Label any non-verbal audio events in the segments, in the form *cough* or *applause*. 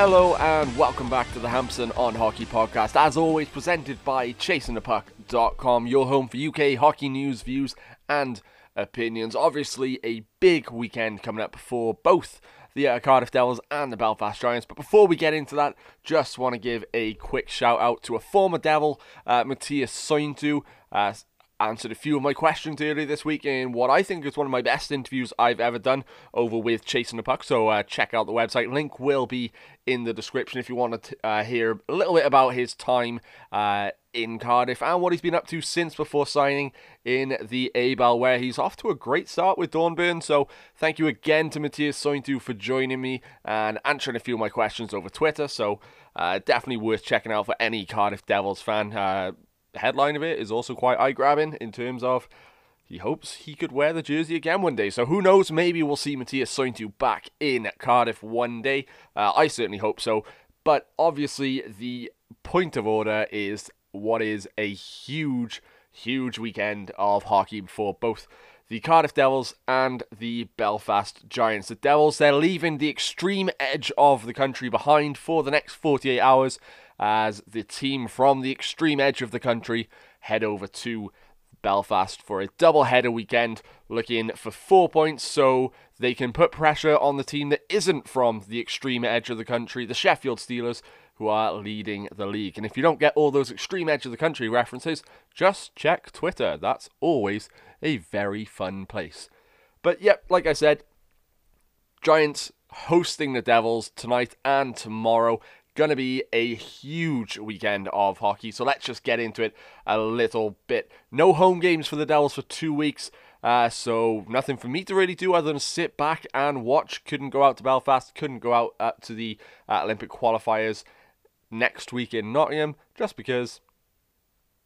Hello and welcome back to the Hampson on Hockey podcast. As always, presented by ChasingThePuck.com, your home for UK hockey news, views, and opinions. Obviously, a big weekend coming up for both the uh, Cardiff Devils and the Belfast Giants. But before we get into that, just want to give a quick shout out to a former Devil, uh, Matias Sointu. Uh, answered a few of my questions earlier this week in what I think is one of my best interviews I've ever done over with Chasing the Puck. So uh, check out the website. Link will be in the description if you want to uh, hear a little bit about his time uh, in Cardiff and what he's been up to since before signing in the EBEL, where he's off to a great start with Dornbirn. So thank you again to Matias Sointu for joining me and answering a few of my questions over Twitter. So uh, definitely worth checking out for any Cardiff Devils fan. Headline of it is also quite eye grabbing in terms of he hopes he could wear the jersey again one day. So who knows? Maybe we'll see Matias Sointu back in Cardiff one day. Uh, I certainly hope so. But obviously, the point of order is what is a huge, huge weekend of hockey for both the Cardiff Devils and the Belfast Giants. The Devils, they're leaving the extreme edge of the country behind for the next 48 hours as the team from the extreme edge of the country head over to Belfast for a double header weekend, looking for four points so they can put pressure on the team that isn't from the extreme edge of the country, the Sheffield Steelers, who are leading the league. And if you don't get all those extreme edge of the country references, just check Twitter. That's always a very fun place. But yep, like I said, Giants hosting the Devils tonight and tomorrow going to be a huge weekend of hockey. So let's just get into it a little bit. No home games for the Devils for two weeks. Uh, so nothing for me to really do other than sit back and watch. Couldn't go out to Belfast. Couldn't go out uh, to the uh, Olympic qualifiers next week in Nottingham just because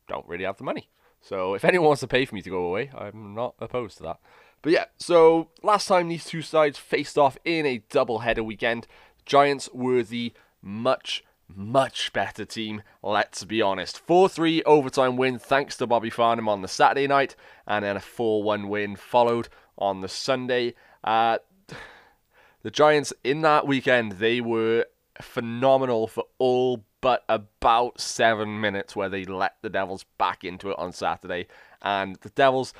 don't really have the money. So if anyone wants to pay for me to go away, I'm not opposed to that. But yeah, so last time these two sides faced off in a double header weekend, Giants were the much, much better team, let's be honest. 4 3 overtime win thanks to Bobby Farnham on the Saturday night, and then a 4 1 win followed on the Sunday. Uh, the Giants in that weekend, they were phenomenal for all but about seven minutes where they let the Devils back into it on Saturday. And the Devils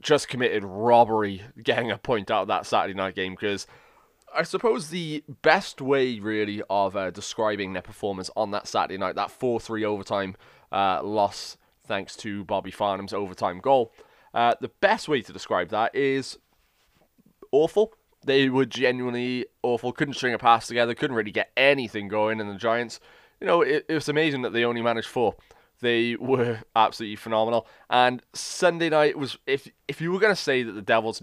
just committed robbery *laughs* getting a point out of that Saturday night game because I suppose the best way, really, of uh, describing their performance on that Saturday night, that 4 3 overtime uh, loss, thanks to Bobby Farnham's overtime goal, uh, the best way to describe that is awful. They were genuinely awful, couldn't string a pass together, couldn't really get anything going, and the Giants, you know, it, it was amazing that they only managed four. They were absolutely phenomenal. And Sunday night was if if you were going to say that the Devils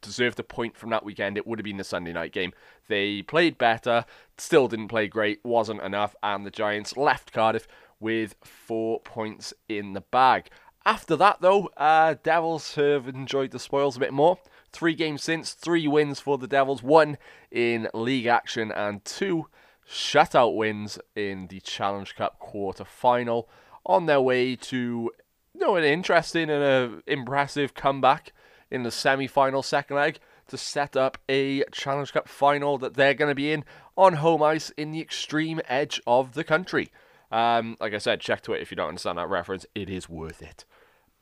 deserved a point from that weekend, it would have been the Sunday night game. They played better, still didn't play great, wasn't enough, and the Giants left Cardiff with four points in the bag. After that, though, uh, Devils have enjoyed the spoils a bit more. Three games since, three wins for the Devils, one in league action, and two shutout wins in the Challenge Cup quarter final on their way to you know an interesting and a impressive comeback in the semi-final second leg to set up a Challenge Cup final that they're going to be in on home ice in the extreme edge of the country. Um, like I said, check to it if you don't understand that reference. It is worth it.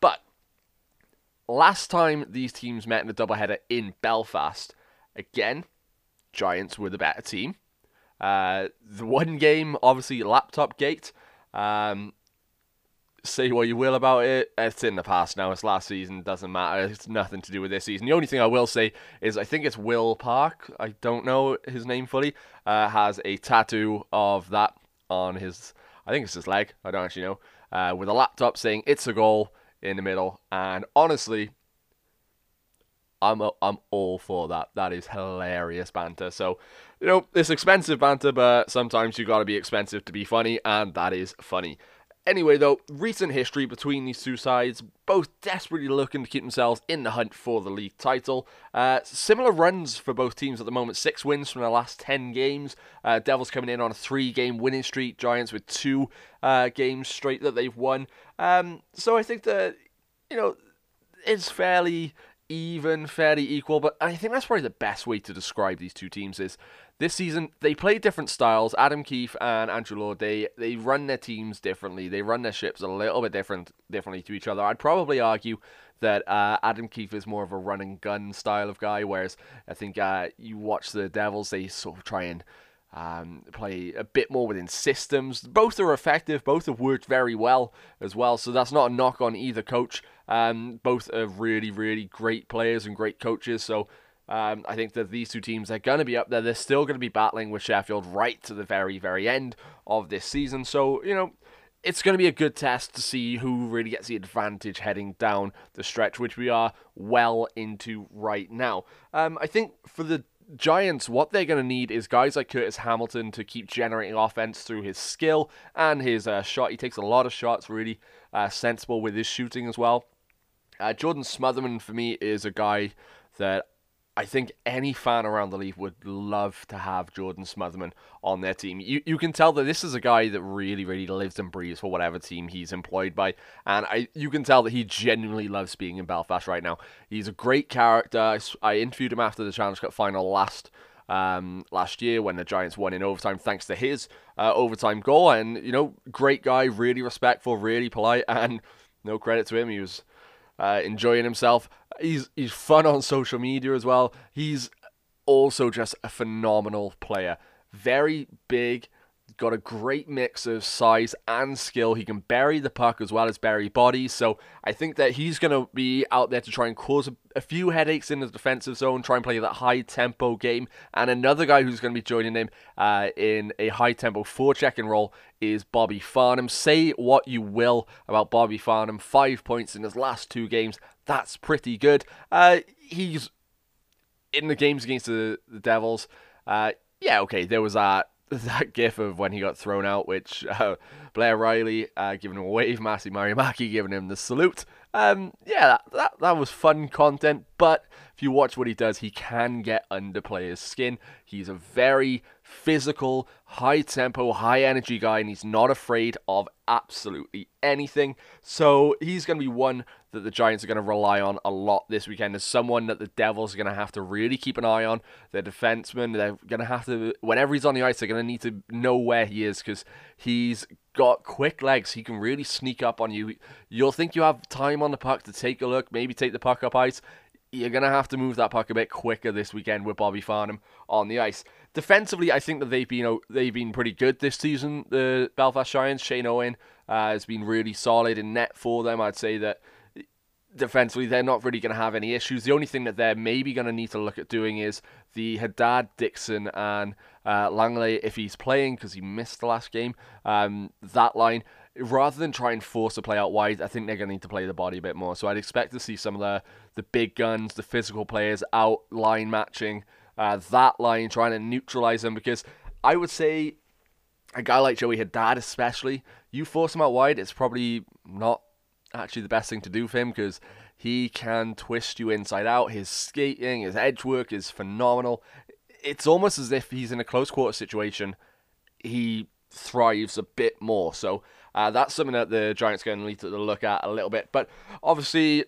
But last time these teams met in a doubleheader in Belfast, again, Giants were the better team. Uh, the one game, obviously, laptop gate. Um, say what you will about it. It's in the past now. It's last season. Doesn't matter. It's nothing to do with this season. The only thing I will say is I think it's Will Park. I don't know his name fully. Uh, has a tattoo of that on his. I think it's his leg. I don't actually know. Uh, with a laptop saying "It's a goal" in the middle. And honestly, I'm a, I'm all for that. That is hilarious banter. So, you know, it's expensive banter, but sometimes you got to be expensive to be funny, and that is funny. Anyway, though, recent history between these two sides, both desperately looking to keep themselves in the hunt for the league title. Uh, similar runs for both teams at the moment. Six wins from the last 10 games. Uh, Devils coming in on a three game winning streak. Giants with two uh, games straight that they've won. Um, so I think that, you know, it's fairly even, fairly equal, but I think that's probably the best way to describe these two teams is this season they play different styles. Adam Keefe and Andrew Lord, they they run their teams differently. They run their ships a little bit different differently to each other. I'd probably argue that uh, Adam Keefe is more of a run and gun style of guy, whereas I think uh, you watch the Devils, they sort of try and um, play a bit more within systems. Both are effective. Both have worked very well as well. So that's not a knock on either coach. Um, both are really, really great players and great coaches. So um, I think that these two teams are going to be up there. They're still going to be battling with Sheffield right to the very, very end of this season. So, you know, it's going to be a good test to see who really gets the advantage heading down the stretch, which we are well into right now. Um, I think for the Giants, what they're going to need is guys like Curtis Hamilton to keep generating offense through his skill and his uh, shot. He takes a lot of shots, really uh, sensible with his shooting as well. Uh, Jordan Smotherman, for me, is a guy that I think any fan around the league would love to have Jordan Smotherman on their team. You you can tell that this is a guy that really really lives and breathes for whatever team he's employed by, and I you can tell that he genuinely loves being in Belfast right now. He's a great character. I, interviewed him after the Challenge Cup final last um, last year when the Giants won in overtime thanks to his uh, overtime goal, and you know great guy, really respectful, really polite, *laughs* and no credit to him. He was uh, enjoying himself. He's he's fun on social media as well. He's also just a phenomenal player. Very big, got a great mix of size and skill. He can bury the puck as well as bury bodies. So I think that he's going to be out there to try and cause a, a, few headaches in the defensive zone, try and play that high tempo game. And another guy who's going to be joining him uh, in a high tempo four forechecking role is Bobby Farnham. Say what you will about Bobby Farnham. Five points in his last two games. That's pretty good. Uh, he's in the games against the, the Devils. Uh, yeah, okay, there was that that gif of when he got thrown out, which uh, Blair Riley uh, giving him a wave, Masi Marjamäki giving him the salute. Um, yeah, that, that, that was fun content, but if you watch what he does, he can get under players' skin. He's a very physical, high tempo, high energy guy, and he's not afraid of absolutely anything. So he's going to be one that the Giants are going to rely on a lot this weekend as someone that the Devils are going to have to really keep an eye on. Their defenseman, they're going to have to, whenever he's on the ice, they're going to need to know where he is because he's got quick legs. He can really sneak up on you. You'll think you have time on the puck to take a look, maybe take the puck up ice. You're going to have to move that puck a bit quicker this weekend with Bobby Farnham on the ice. Defensively, I think that they've been you know, they've been pretty good this season. The Belfast Giants, Shane Owen uh, has been really solid in net for them. I'd say that defensively, they're not really going to have any issues. The only thing that they're maybe going to need to look at doing is the Haddad, Dixon, and uh, Linglet, if he's playing because he missed the last game, um, that line. Rather than try and force a play out wide, I think they're going to need to play the body a bit more. So I'd expect to see some of the, the big guns, the physical players out line matching uh, that line, trying to neutralize them. Because I would say a guy like Joey Haddad, especially, you force him out wide, it's probably not actually the best thing to do for him because he can twist you inside out. His skating, his edge work is phenomenal. It's almost as if he's in a close quarter situation. He thrives a bit more. So uh, that's something that the Giants are going to need to look at a little bit. But obviously,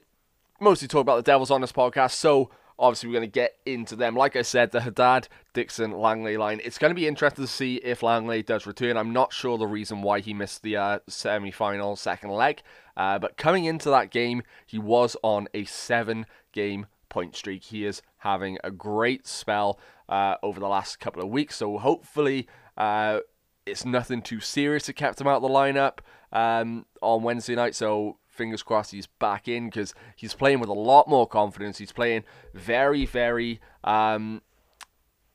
mostly talk about the Devils on this podcast. So Obviously, we're going to get into them. Like I said, the Haddad, Dixon, Linglet line. It's going to be interesting to see if Linglet does return. I'm not sure the reason why he missed the uh, semi final second leg. Uh, but coming into that game, he was on a seven game point streak. He is having a great spell uh, over the last couple of weeks. So hopefully, uh, it's nothing too serious that kept him out of the lineup um, on Wednesday night. So fingers crossed he's back in because he's playing with a lot more confidence. He's playing very, very um,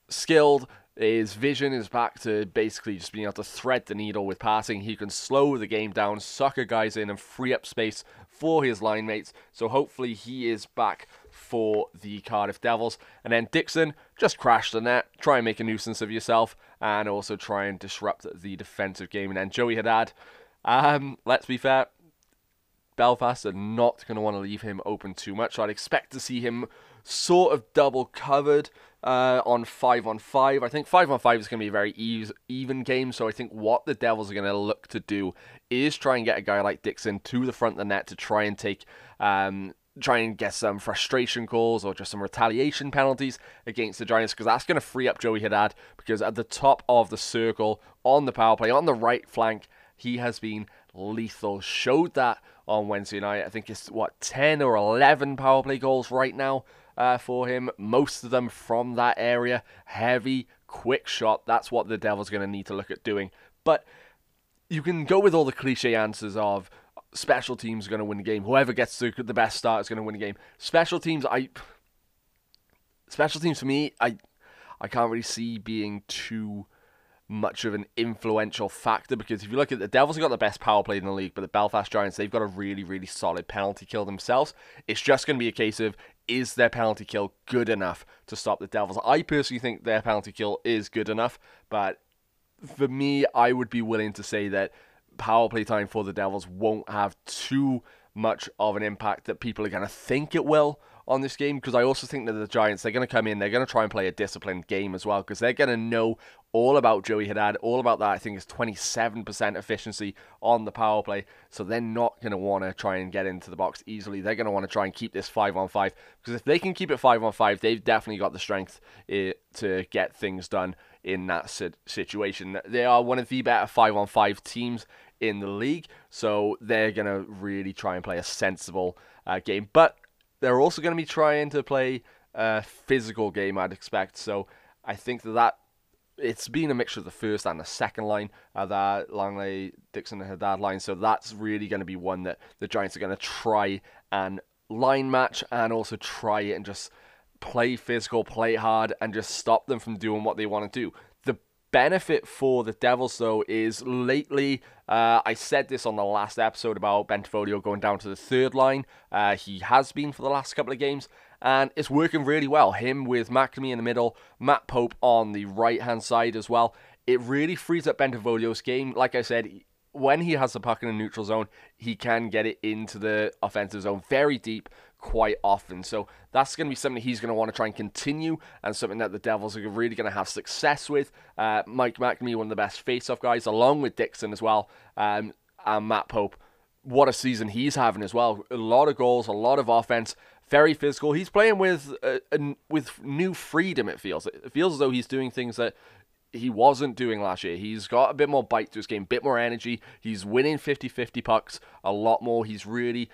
skilled. His vision is back to basically just being able to thread the needle with passing. He can slow the game down, sucker guys in, and free up space for his line mates. So hopefully he is back for the Cardiff Devils. And then Dixon, just crash the net, try and make a nuisance of yourself, and also try and disrupt the defensive game. And then Joey Haddad, um, let's be fair, Belfast are not going to want to leave him open too much. So I'd expect to see him sort of double covered uh, on 5 on 5. I think 5 on 5 is going to be a very ease, even game. So I think what the Devils are going to look to do is try and get a guy like Dixon to the front of the net to try and take um, try and get some frustration calls or just some retaliation penalties against the Giants because that's going to free up Joey Haddad because at the top of the circle on the power play on the right flank he has been lethal. Showed that on Wednesday night. I think it's what 10 or 11 power play goals right now uh, for him. Most of them from that area. Heavy quick shot. That's what the Devils going to need to look at doing. But you can go with all the cliche answers of special teams are going to win the game. Whoever gets the, the best start is going to win the game. Special teams, I special teams for me, I I can't really see being too much of an influential factor because if you look at the Devils have got the best power play in the league, but the Belfast Giants they've got a really really solid penalty kill themselves. It's just going to be a case of is their penalty kill good enough to stop the Devils? I personally think their penalty kill is good enough, but for me, I would be willing to say that power play time for the Devils won't have too much of an impact that people are going to think it will on this game because I also think that the Giants they're going to come in they're going to try and play a disciplined game as well because they're going to know all about Joey Haddad all about that I think is 27% efficiency on the power play. So they're not going to want to try and get into the box easily. They're going to want to try and keep this 5 on 5 because if they can keep it 5 on 5 they've definitely got the strength eh, to get things done in that situation they are one of the better 5 on 5 teams in the league. So they're going to really try and play a sensible uh, game. But they're also going to be trying to play a physical game, I'd expect. So I think that, that it's been a mixture of the first and the second line, uh, that Linglet, Dixon, and Haddad line. So that's really going to be one that the Giants are going to try and line match and also try it and just play physical, play hard, and just stop them from doing what they want to do The benefit for the Devils, though, is lately, uh, I said this on the last episode about Bentivoglio going down to the third line. Uh, he has been for the last couple of games, and it's working really well. Him with McNamee in the middle, Matt Pope on the right hand side as well. It really frees up Bentivoglio's game. Like I said, when he has the puck in a neutral zone, he can get it into the offensive zone very deep, quite often. So that's going to be something he's going to want to try and continue and something that the Devils are really going to have success with. Uh, Mike McNamee, one of the best face-off guys, along with Dixon as well, um, and Matt Pope. What a season he's having as well. A lot of goals, a lot of offense, very physical. He's playing with uh, with new freedom. It feels. It feels as though he's doing things that he wasn't doing last year. He's got a bit more bite to his game, bit more energy. He's winning 50-50 pucks a lot more. He's really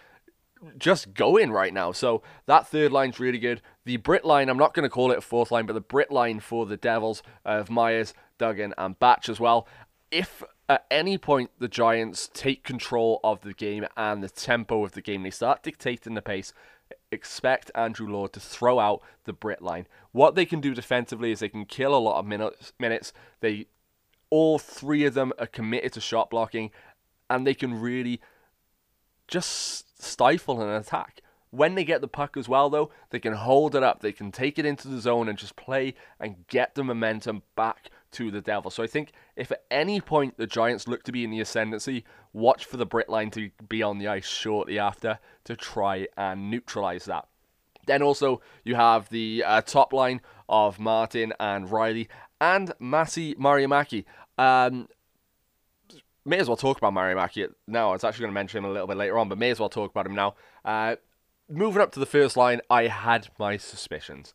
just going right now. So that third line's really good. The Brit line, I'm not going to call it a fourth line, but the Brit line for the Devils uh, of Myers, Duggan, and Batch as well. If at any point the Giants take control of the game and the tempo of the game, they start dictating the pace, expect Andrew Lord to throw out the Brit line. What they can do defensively is they can kill a lot of minutes. Minutes. They all three of them are committed to shot blocking, and they can really just stifle an attack. When they get the puck as well, though, they can hold it up. They can take it into the zone and just play and get the momentum back to the Devils. So I think if at any point the Giants look to be in the ascendancy, watch for the Brit line to be on the ice shortly after to try and neutralize that. Then also you have the uh, top line of Martin and Riley and Matti Marjamäki. Um, may as well talk about Marjamäki now. I was actually going to mention him a little bit later on, but may as well talk about him now. Uh, moving up to the first line, I had my suspicions.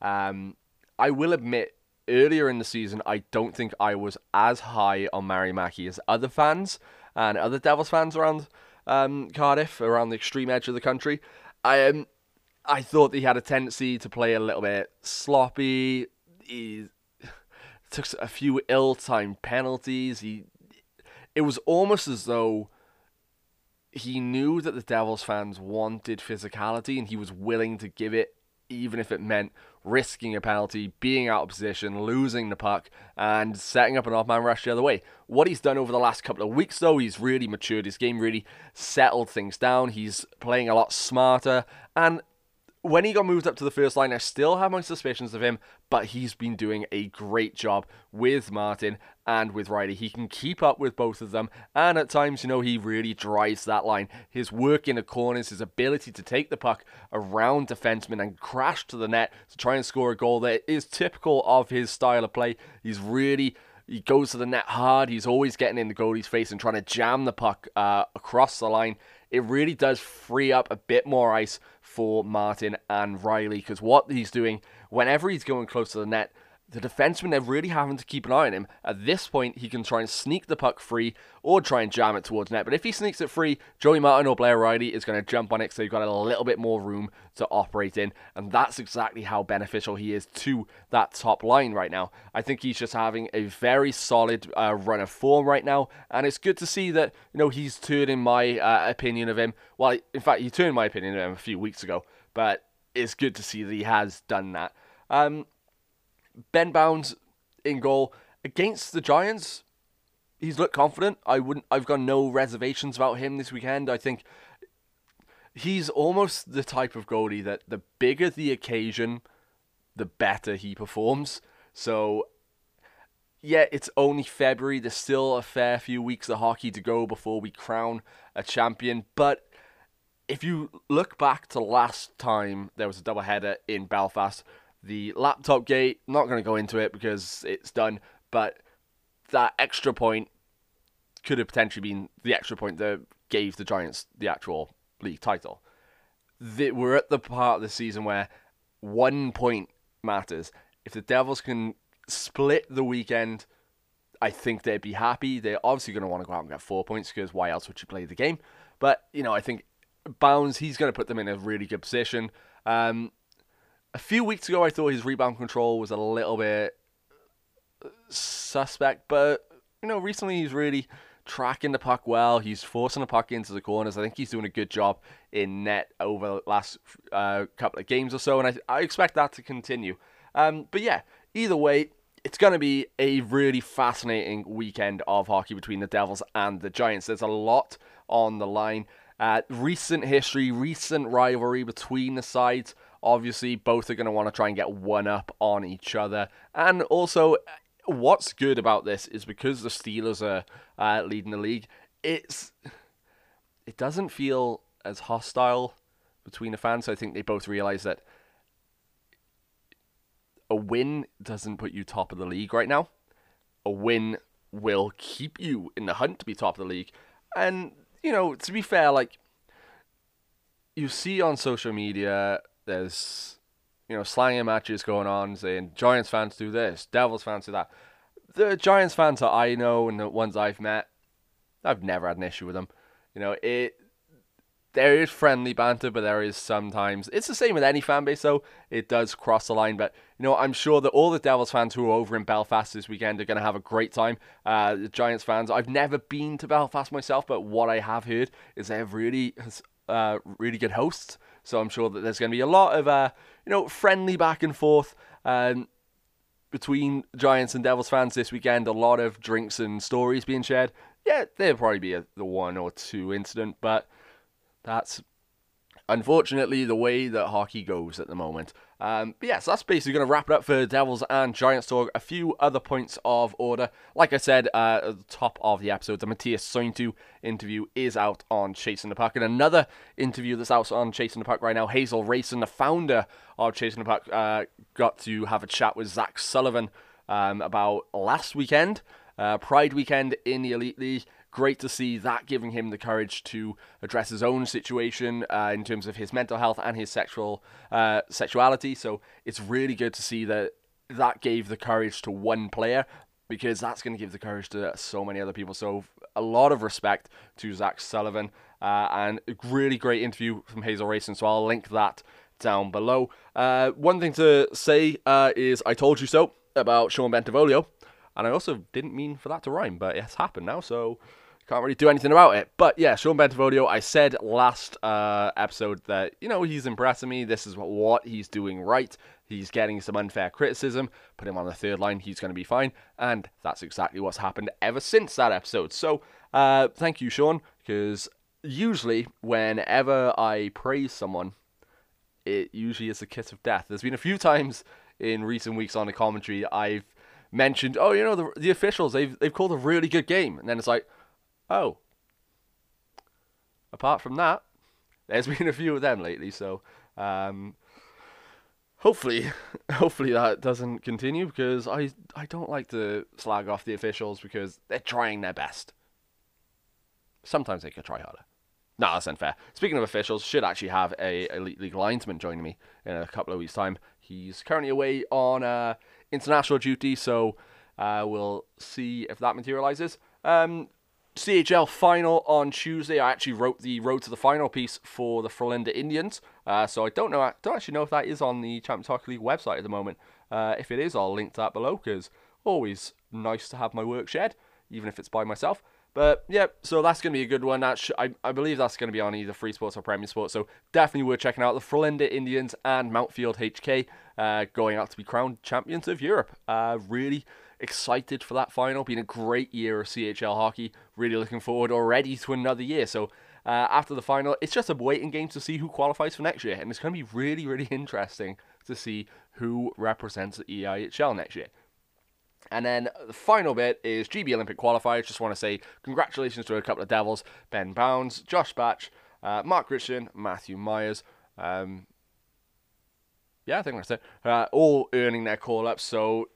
Um, I will admit, earlier in the season, I don't think I was as high on Marjamäki as other fans and other Devils fans around um, Cardiff, around the extreme edge of the country. I um, I thought he had a tendency to play a little bit sloppy. He *laughs* took a few ill-timed penalties. He it was almost as though he knew that the Devils fans wanted physicality and he was willing to give it, even if it meant risking a penalty, being out of position, losing the puck, and setting up an off man rush the other way. What he's done over the last couple of weeks, though, he's really matured his game, really settled things down. He's playing a lot smarter, and when he got moved up to the first line, I still have my suspicions of him, but he's been doing a great job with Martin and with Riley. He can keep up with both of them, and at times, you know, he really drives that line. His work in the corners, his ability to take the puck around defensemen and crash to the net to try and score a goal that is typical of his style of play. He's really he goes to the net hard. He's always getting in the goalie's face and trying to jam the puck uh, across the line it really does free up a bit more ice for Martin and Riley because what he's doing whenever he's going close to the net, the defensemen are really having to keep an eye on him. At this point, he can try and sneak the puck free or try and jam it towards net. But if he sneaks it free, Joey Martin or Blair Riley is going to jump on it, so you've got a little bit more room to operate in. And that's exactly how beneficial he is to that top line right now. I think he's just having a very solid uh, run of form right now. And it's good to see that, you know, he's turning my uh, opinion of him. Well, in fact, he turned my opinion of him a few weeks ago. But it's good to see that he has done that. Um, Ben Bounds in goal against the Giants. He's looked confident. I wouldn't. I've got no reservations about him this weekend. I think he's almost the type of goalie that the bigger the occasion, the better he performs. So, yeah, it's only February. There's still a fair few weeks of hockey to go before we crown a champion. But if you look back to last time there was a doubleheader in Belfast, the laptop gate, not going to go into it because it's done, but that extra point could have potentially been the extra point that gave the Giants the actual league title. The, we're at the part of the season where one point matters. If the Devils can split the weekend, I think they'd be happy. They're obviously going to want to go out and get four points because why else would you play the game? But, you know, I think Bounds, he's going to put them in a really good position. Um, a few weeks ago, I thought his rebound control was a little bit suspect, but you know, recently he's really tracking the puck well. He's forcing the puck into the corners. I think he's doing a good job in net over the last uh, couple of games or so, and I, I expect that to continue. Um, but yeah, either way, it's going to be a really fascinating weekend of hockey between the Devils and the Giants. There's a lot on the line. Uh, recent history, recent rivalry between the sides. Obviously, both are going to want to try and get one up on each other. And also, what's good about this is because the Steelers are uh, leading the league, it's it doesn't feel as hostile between the fans. I think they both realize that a win doesn't put you top of the league right now. A win will keep you in the hunt to be top of the league. And, you know, to be fair, like, you see on social media there's you know slanging matches going on, saying Giants fans do this, Devils fans do that. The Giants fans that I know and the ones I've met, I've never had an issue with them. You know, it there is friendly banter, but there is sometimes it's the same with any fan base though. It does cross the line, but you know, I'm sure that all the Devils fans who are over in Belfast this weekend are going to have a great time. Uh, the Giants fans, I've never been to Belfast myself, but what I have heard is they have really, uh, really good hosts. So I'm sure that there's going to be a lot of, uh, you know, friendly back and forth um, between Giants and Devils fans this weekend. A lot of drinks and stories being shared. Yeah, there'll probably be a, the one or two incident, but that's unfortunately the way that hockey goes at the moment. Um, but yeah, so that's basically going to wrap it up for Devils and Giants talk. A few other points of order. Like I said uh, at the top of the episode, the Matias Sointu interview is out on Chasing the Puck. And another interview that's out on Chasing the Puck right now, Hazel Rayson, the founder of Chasing the Puck, uh, got to have a chat with Zach Sullivan um, about last weekend, uh, Pride weekend in the Elite League great to see that giving him the courage to address his own situation uh, in terms of his mental health and his sexual uh, sexuality. So it's really good to see that that gave the courage to one player because that's going to give the courage to so many other people. So a lot of respect to Zach Sullivan uh, and a really great interview from Hazel Rayson. So I'll link that down below. Uh, one thing to say uh, is I told you so about Sean Bentivoglio. And I also didn't mean for that to rhyme, but it's happened now, so can't really do anything about it. But yeah, Sean Bentivoglio, I said last uh, episode that, you know, he's impressing me. This is what he's doing right. He's getting some unfair criticism. Put him on the third line, he's going to be fine. And that's exactly what's happened ever since that episode. So uh, thank you, Sean, because usually whenever I praise someone, it usually is a kiss of death. There's been a few times in recent weeks on the commentary I've mentioned, oh, you know, the, the officials, they've, they've called a really good game. And then it's like, Oh. Apart from that, there's *laughs* been a few of them lately, so um, hopefully, *laughs* hopefully that doesn't continue because I I don't like to slag off the officials because they're trying their best. Sometimes they could try harder, no, that's unfair. Speaking of officials, should actually have a elite league linesman joining me in a couple of weeks' time. He's currently away on uh, international duty, so uh, we'll see if that materializes. Um, CHL final on Tuesday. I actually wrote the road to the final piece for the Frölunda Indians, uh, so I don't know. I don't actually know if that is on the Champions Hockey League website at the moment. Uh, if it is, I'll link that below because always nice to have my work shared, even if it's by myself. But yeah, so that's going to be a good one. Sh- I, I believe that's going to be on either Free Sports or Premier Sports. So definitely worth checking out the Frölunda Indians and Mountfield HK uh, going out to be crowned champions of Europe. Uh, really excited for that final. Been a great year of CHL hockey. Really looking forward already to another year. So uh, after the final, it's just a waiting game to see who qualifies for next year, and it's going to be really really interesting to see who represents the EIHL next year. And then the final bit is GB Olympic qualifiers. Just want to say congratulations to a couple of Devils Ben Bounds, Josh Batch, uh, Mark Richardson, Matthew Myers. Um, yeah, I think that's it. Uh, all earning their call ups. So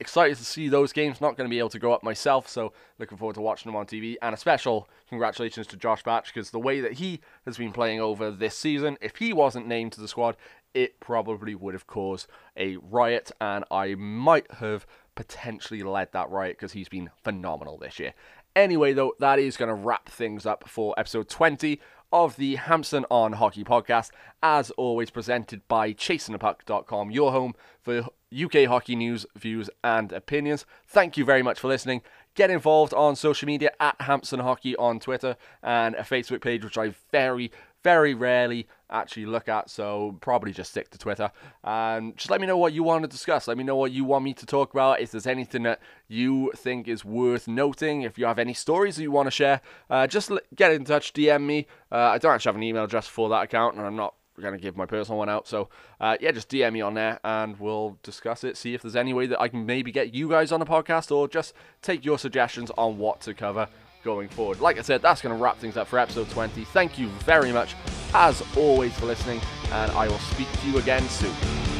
excited to see those games. Not going to be able to go up myself, so looking forward to watching them on TV. And a special congratulations to Josh Batch because the way that he has been playing over this season, if he wasn't named to the squad, it probably would have caused a riot, and I might have potentially led that riot because he's been phenomenal this year. Anyway, though, that is going to wrap things up for episode 20 of the Hampson on Hockey podcast, as always presented by chasingthepuck.com, your home for UK hockey news, views, and opinions. Thank you very much for listening. Get involved on social media at Hampson Hockey on Twitter and a Facebook page, which I very, very rarely actually look at, so probably just stick to Twitter. And just let me know what you want to discuss. Let me know what you want me to talk about. If there's anything that you think is worth noting, if you have any stories that you want to share, uh, just get in touch, DM me. Uh, I don't actually have an email address for that account, and I'm not going to give my personal one out. So, uh, yeah, just DM me on there and we'll discuss it. See if there's any way that I can maybe get you guys on the podcast or just take your suggestions on what to cover going forward. Like I said, that's going to wrap things up for episode 20. Thank you very much, as always, for listening, and I will speak to you again soon.